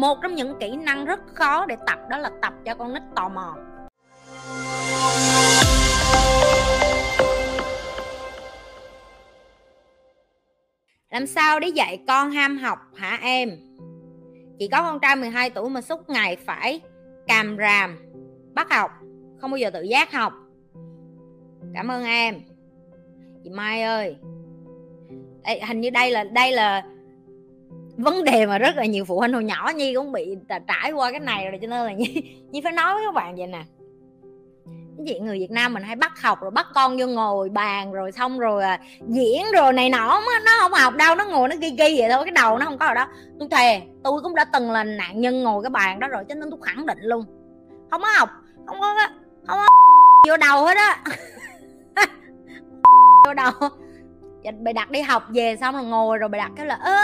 một trong những kỹ năng rất khó để tập đó là tập cho con nít tò mò. Làm sao để dạy con ham học hả em? Chị có con trai 12 tuổi mà suốt ngày phải càm ràm bắt học không bao giờ tự giác học. Cảm ơn em. Chị mai ơi. Ê, hình như đây là đây là vấn đề mà rất là nhiều phụ huynh hồi nhỏ nhi cũng bị trải qua cái này rồi cho nên là nhi, nhi phải nói với các bạn vậy nè. Cái chuyện người Việt Nam mình hay bắt học rồi bắt con vô ngồi bàn rồi xong rồi à, diễn rồi này nọ nó không học đâu nó ngồi nó ghi ghi vậy thôi cái đầu nó không có rồi đó. Tôi thề tôi cũng đã từng là nạn nhân ngồi cái bàn đó rồi cho nên tôi khẳng định luôn. Không có học không có không có vô đầu hết á. Vô đầu. Bày đặt đi học về xong rồi ngồi rồi bày đặt cái là ơ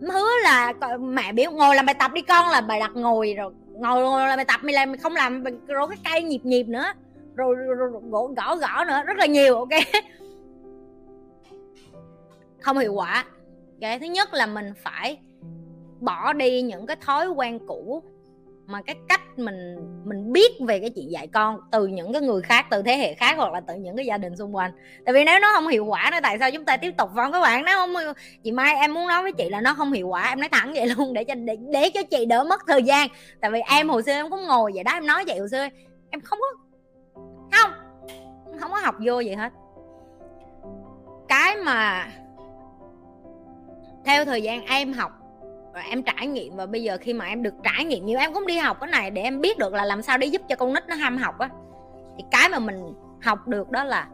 hứa là mẹ biểu ngồi làm bài tập đi con là bài đặt ngồi rồi. Ngồi, ngồi làm bài tập mày làm mày không làm rồi cái cây nhịp nhịp nữa. Rồi, rồi, rồi, rồi gõ, gõ gõ nữa rất là nhiều ok? Không hiệu quả. Cái thứ nhất là mình phải bỏ đi những cái thói quen cũ mà cái cách mình mình biết về cái chuyện dạy con từ những cái người khác từ thế hệ khác hoặc là từ những cái gia đình xung quanh. Tại vì nếu nó không hiệu quả nữa tại sao chúng ta tiếp tục phong các bạn? Nó không chị mai em muốn nói với chị là nó không hiệu quả em nói thẳng vậy luôn để cho để, để cho chị đỡ mất thời gian. Tại vì em hồi xưa em cũng ngồi vậy đó em nói vậy hồi xưa em không có không không có học vô vậy hết. Cái mà theo thời gian em học và em trải nghiệm và bây giờ khi mà em được trải nghiệm nhiều em cũng đi học cái này để em biết được là làm sao để giúp cho con nít nó ham học á. Thì cái mà mình học được đó là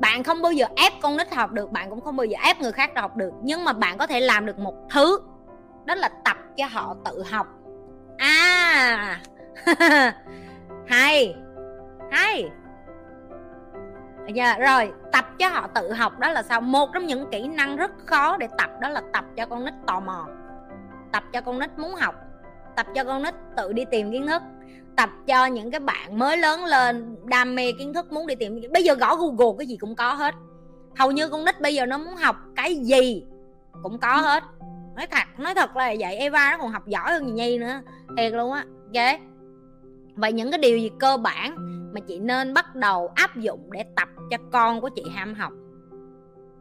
bạn không bao giờ ép con nít học được bạn cũng không bao giờ ép người khác học được. Nhưng mà bạn có thể làm được một thứ đó là tập cho họ tự học. À! Hay! Hay! Yeah, rồi tập cho họ tự học đó là sao? Một trong những kỹ năng rất khó để tập đó là tập cho con nít tò mò tập cho con nít muốn học. Tập cho con nít tự đi tìm kiến thức. Tập cho những cái bạn mới lớn lên đam mê kiến thức muốn đi tìm bây giờ gõ google cái gì cũng có hết. Hầu như con nít bây giờ nó muốn học cái gì cũng có hết. Nói thật nói thật là vậy. Eva nó còn học giỏi hơn gì nhi nữa. Thiệt luôn á. Ok vậy những cái điều gì cơ bản mà chị nên bắt đầu áp dụng để tập cho con của chị ham học?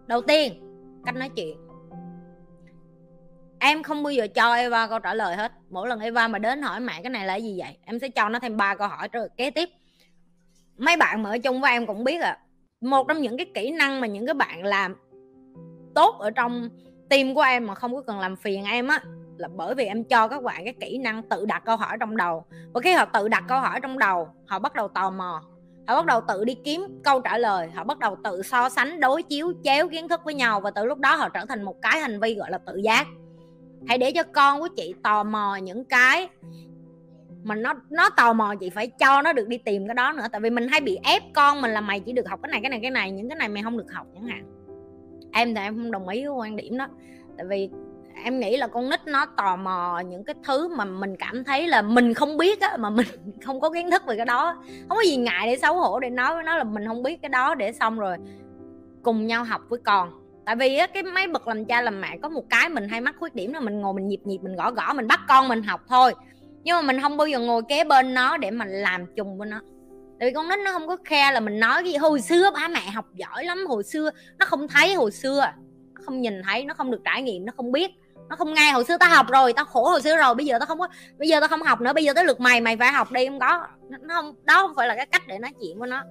Đầu tiên cách nói chuyện em không bao giờ cho Eva câu trả lời hết. Mỗi lần Eva mà đến hỏi mẹ cái này là gì vậy, em sẽ cho nó thêm ba câu hỏi rồi kế tiếp. Mấy bạn mà ở chung với em cũng biết à một trong những cái kỹ năng mà những cái bạn làm tốt ở trong team của em mà không có cần làm phiền em á, là bởi vì em cho các bạn cái kỹ năng tự đặt câu hỏi trong đầu. Và khi họ tự đặt câu hỏi trong đầu, họ bắt đầu tò mò. Họ bắt đầu tự đi kiếm câu trả lời. Họ bắt đầu tự so sánh, đối chiếu, chéo kiến thức với nhau và từ lúc đó họ trở thành một cái hành vi gọi là tự giác hãy để cho con của chị tò mò những cái mà nó nó tò mò, chị phải cho nó được đi tìm cái đó nữa. Tại vì mình hay bị ép con mình là mày chỉ được học cái này cái này cái này, những cái này mày không được học chẳng hạn. Em thì em không đồng ý với quan điểm đó. Tại vì em nghĩ là con nít nó tò mò những cái thứ mà mình cảm thấy là mình không biết á, mà mình không có kiến thức về cái đó. Không có gì ngại để xấu hổ để nói với nó là mình không biết cái đó. Để xong rồi cùng nhau học với con tại vì á, cái máy bậc làm cha làm mẹ có một cái mình hay mắc khuyết điểm là mình ngồi mình nhịp nhịp, mình gõ gõ, mình bắt con mình học thôi. Nhưng mà mình không bao giờ ngồi kế bên nó để mình làm chung với nó. Tại vì con nít nó không có khe là mình nói cái gì. Hồi xưa ba mẹ học giỏi lắm, hồi xưa nó không thấy hồi xưa. Nó không nhìn thấy, nó không được trải nghiệm, nó không biết. Nó không nghe, hồi xưa tao học rồi, tao khổ hồi xưa rồi, bây giờ tao không có, bây giờ tao không học nữa, bây giờ tới lượt mày mày phải học đi, không có. Nó không, đó không phải là cái cách để nói chuyện với nó.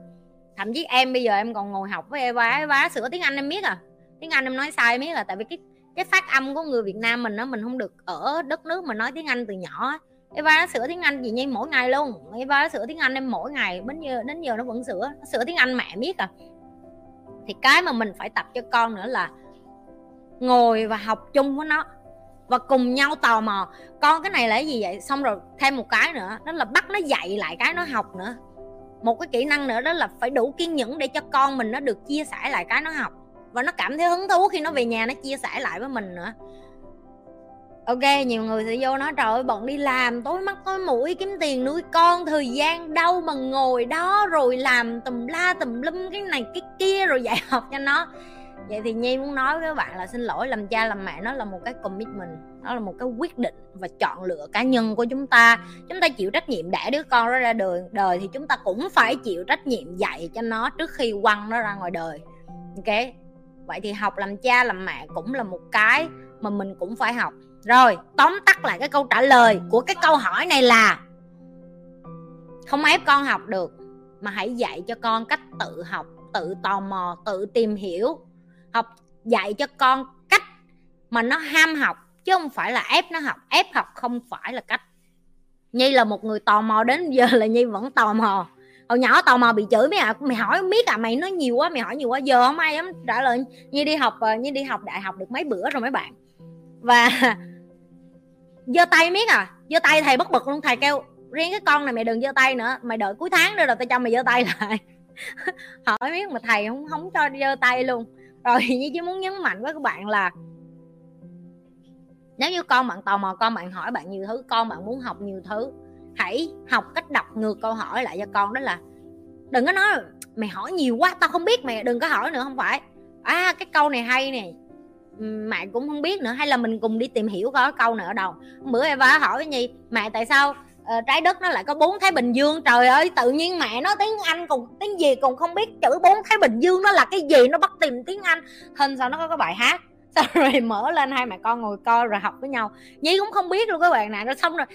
Thậm chí em bây giờ em còn ngồi học với Eva Eva sửa tiếng Anh em biết à tiếng Anh em nói sai mấy là tại vì cái cái phát âm của người Việt Nam mình nó mình không được ở đất nước mà nói tiếng Anh từ nhỏ Eva nó sửa tiếng Anh gì nhi mỗi ngày luôn. Eva nó sửa tiếng Anh em mỗi ngày, đến giờ đến giờ nó vẫn sửa. Nó sửa tiếng Anh mẹ biết à. Thì cái mà mình phải tập cho con nữa là ngồi và học chung với nó và cùng nhau tò mò. Con cái này là cái gì vậy? Xong rồi thêm một cái nữa, đó là bắt nó dạy lại cái nó học nữa. Một cái kỹ năng nữa đó là phải đủ kiên nhẫn để cho con mình nó được chia sẻ lại cái nó học và nó cảm thấy hứng thú khi nó về nhà nó chia sẻ lại với mình nữa. Ok nhiều người sẽ vô nói trời ơi bọn đi làm tối mắt tối mũi kiếm tiền nuôi con thời gian đâu mà ngồi đó rồi làm tùm la tùm lum cái này cái kia rồi dạy học cho nó. Vậy thì nhi muốn nói với các bạn là xin lỗi làm cha làm mẹ nó là một cái commitment nó là một cái quyết định và chọn lựa cá nhân của chúng ta. Chúng ta chịu trách nhiệm đẻ đứa con đó ra đời đời thì chúng ta cũng phải chịu trách nhiệm dạy cho nó trước khi quăng nó ra ngoài đời. Ok vậy thì học làm cha làm mẹ cũng là một cái mà mình cũng phải học. Rồi, tóm tắt lại cái câu trả lời của cái câu hỏi này là, không ép con học được mà hãy dạy cho con cách tự học, tự tò mò, tự tìm hiểu. Học, dạy cho con cách mà nó ham học chứ không phải là ép nó học. Ép học không phải là cách. Nhi là một người tò mò đến giờ là nhi vẫn tò mò hồi nhỏ tò mò bị chửi mấy à mày hỏi không biết à mày nói nhiều quá, mày hỏi nhiều quá. Giờ không ai dám trả lời. Như đi học ờ, như đi học đại học được mấy bữa rồi mấy bạn. Và giơ tay miết à. Giơ tay thầy bất bực luôn. Thầy kêu, riêng cái con này mày đừng giơ tay nữa. Mày đợi cuối tháng nữa rồi tao cho mày giơ tay lại. Hỏi miết mà thầy không không cho giơ tay luôn. Rồi như chỉ muốn nhấn mạnh với các bạn là nếu như con bạn tò mò, con bạn hỏi bạn nhiều thứ, con bạn muốn học nhiều thứ hãy học cách đọc ngược câu hỏi lại cho con đó là đừng có nói mày hỏi nhiều quá tao không biết mày đừng có hỏi nữa không phải. À cái câu này hay nè. Mẹ cũng không biết nữa hay là mình cùng đi tìm hiểu coi câu này ở đâu. Bữa Eva hỏi gì mẹ tại sao uh, trái đất nó lại có bốn thái bình dương? Trời ơi tự nhiên mẹ nó tiếng anh còn tiếng gì còn không biết chữ bốn thái bình dương nó là cái gì nó bắt tìm tiếng anh. Hình sao nó có cái bài hát. Sau rồi mở lên hai mẹ con ngồi coi rồi học với nhau. Nhi cũng không biết luôn các bạn này rồi xong rồi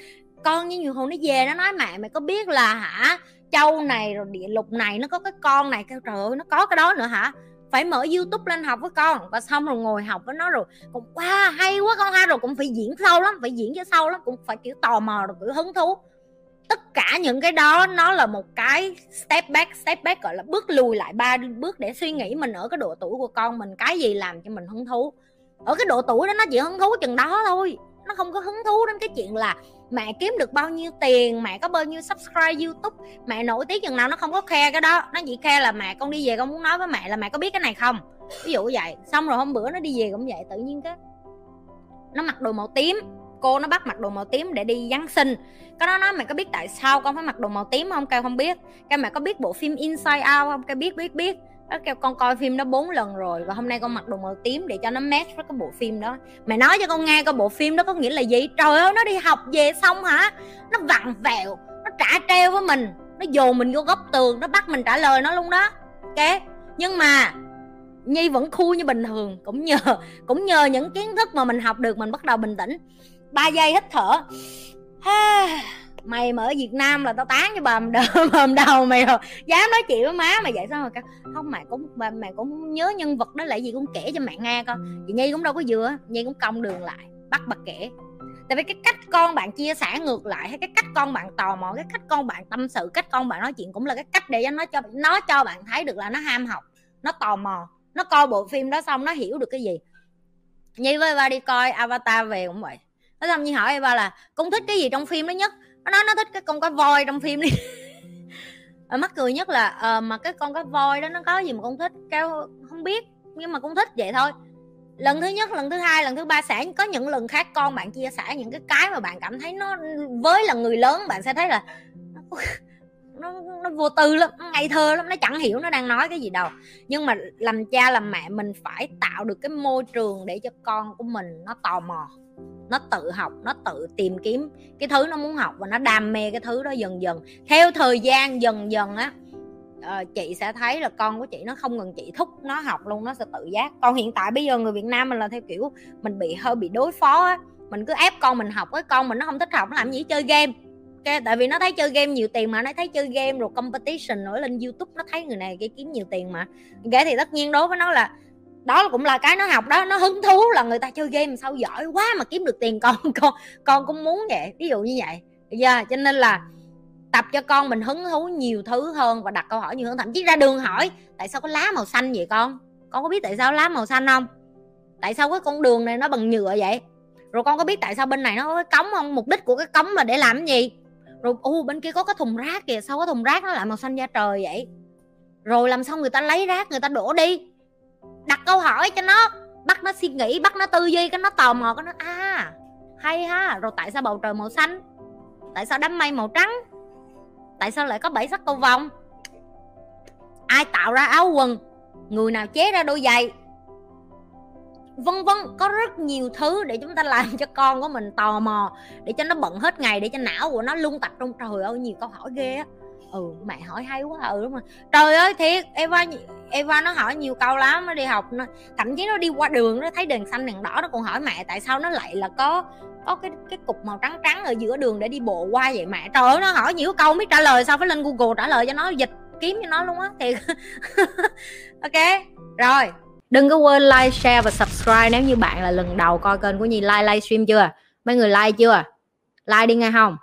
con như nhiều hôm nó về, nó nói, mẹ, mày có biết là hả châu này rồi địa lục này nó có cái con này kêu trời ơi, nó có cái đó nữa hả? Phải mở youtube lên học với con. Và xong rồi ngồi học với nó rồi cũng wow, hay quá con ha. Rồi cũng phải diễn sâu lắm, phải diễn cho sâu lắm, cũng phải, kiểu, tò mò rồi kiểu hứng thú. Tất cả những cái đó nó là một cái step back step back, gọi là bước lùi lại ba bước để suy nghĩ mình ở cái độ tuổi của con mình, cái gì làm cho mình hứng thú. Ở cái độ tuổi đó nó chỉ hứng thú chừng đó thôi, nó không có hứng thú đến cái chuyện là mẹ kiếm được bao nhiêu tiền, mẹ có bao nhiêu subscribe youtube, mẹ nổi tiếng chừng nào nó không có khe cái đó. Nó chỉ khe là mẹ, con đi về con muốn nói với mẹ là mẹ có biết cái này không? Ví dụ vậy, xong rồi hôm bữa nó đi về cũng vậy, tự nhiên cái nó mặc đồ màu tím. Cô nó bắt mặc đồ màu tím để đi giáng sinh. Cái đó nói mẹ có biết tại sao con phải mặc đồ màu tím không? Kêu không biết. Cái mẹ có biết bộ phim inside out không? Cái biết biết biết nó kêu con coi phim đó bốn lần rồi và hôm nay con mặc đồ màu tím để cho nó match với cái bộ phim đó. Mày nói cho con nghe coi bộ phim đó có nghĩa là gì? Trời ơi, nó đi học về xong hả? Nó vặn vẹo, nó trả treo với mình, nó dồn mình vô góc tường, nó bắt mình trả lời nó luôn đó. Ok? Nhưng mà nhi vẫn khu như bình thường, cũng nhờ cũng nhờ những kiến thức mà mình học được, mình bắt đầu bình tĩnh. Ba giây hít thở. mày mà ở Việt Nam là tao tán cho bầm đầu bầm đầu mày rồi. Dám nói chuyện với má mày vậy sao mà không mày cũng bà, mày cũng nhớ nhân vật đó là gì cũng kể cho mẹ nghe con chị Nhi cũng đâu có vừa Nhi cũng cong đường lại bắt bà kể. Tại vì cái cách con bạn chia sẻ ngược lại hay cái cách con bạn tò mò cái cách con bạn tâm sự cách con bạn nói chuyện cũng là cái cách để cho nó cho nó cho bạn thấy được là nó ham học nó tò mò nó coi bộ phim đó xong nó hiểu được cái gì. Nhi với ba đi coi Avatar về cũng vậy. Nó xong Nhi hỏi ba là con thích cái gì trong phim đó nhất? Nó nói nó thích cái con cá voi trong phim đi. Mắc cười nhất là uh, mà cái con cá voi đó nó có gì mà con thích cao không biết nhưng mà con thích vậy thôi. Lần thứ nhất lần thứ hai lần thứ ba sẽ có những lần khác con bạn chia sẻ những cái cái mà bạn cảm thấy nó với là người lớn bạn sẽ thấy là nó, nó vô tư lắm nó ngây thơ lắm nó chẳng hiểu nó đang nói cái gì đâu. Nhưng mà làm cha làm mẹ mình phải tạo được cái môi trường để cho con của mình nó tò mò nó tự học nó tự tìm kiếm cái thứ nó muốn học và nó đam mê cái thứ đó dần dần. Theo thời gian dần dần á ờ, chị sẽ thấy là con của chị nó không ngừng chị thúc nó học luôn nó sẽ tự giác. Còn hiện tại bây giờ người việt nam mình là theo kiểu mình bị hơi bị đối phó á mình cứ ép con mình học với con mình nó không thích học nó làm gì chơi game. Okay, tại vì nó thấy chơi game nhiều tiền mà nó thấy chơi game rồi competition nổi lên youtube nó thấy người này cái kiếm nhiều tiền mà. Okay, thì tất nhiên đối với nó là đó cũng là cái nó học đó, nó hứng thú là người ta chơi game sao giỏi quá mà kiếm được tiền. Con con con cũng muốn vậy, ví dụ như vậy. Giờ cho nên là tập cho con mình hứng thú nhiều thứ hơn và đặt câu hỏi nhiều hơn. Thậm chí ra đường hỏi, tại sao có lá màu xanh vậy con? Con có biết tại sao lá màu xanh không? Tại sao cái con đường này nó bằng nhựa vậy? Rồi con có biết tại sao bên này nó có cái cống không? Mục đích của cái cống là để làm cái gì? Rồi u bên kia có cái thùng rác kìa, sao có thùng rác nó lại màu xanh da trời vậy? Rồi làm sao người ta lấy rác, người ta đổ đi? Đặt câu hỏi cho nó, bắt nó suy nghĩ, bắt nó tư duy, cái nó tò mò, cái nó à hay ha, rồi tại sao bầu trời màu xanh? Tại sao đám mây màu trắng? Tại sao lại có bảy sắc cầu vồng? Ai tạo ra áo quần? Người nào chế ra đôi giày? Vân vân, có rất nhiều thứ để chúng ta làm cho con của mình tò mò, để cho nó bận hết ngày, để cho não của nó lung tạch trong trời ơi, nhiều câu hỏi ghê á ừ mẹ hỏi hay quá ừ đúng rồi. Trời ơi, thiệt, Eva Eva nó hỏi nhiều câu lắm, nó đi học, nó, thậm chí nó đi qua đường, nó thấy đèn xanh, đèn đỏ, nó còn hỏi mẹ tại sao nó lại là có có cái cái cục màu trắng trắng ở giữa đường để đi bộ qua vậy mẹ. Trời ơi, nó hỏi nhiều câu biết trả lời, sao phải lên google trả lời cho nó, dịch kiếm cho nó luôn á, thiệt. Ok, rồi. Đừng có quên like, share và subscribe nếu như bạn là lần đầu coi kênh của nhi like livestream chưa? Mấy người like chưa? Like đi nghe không?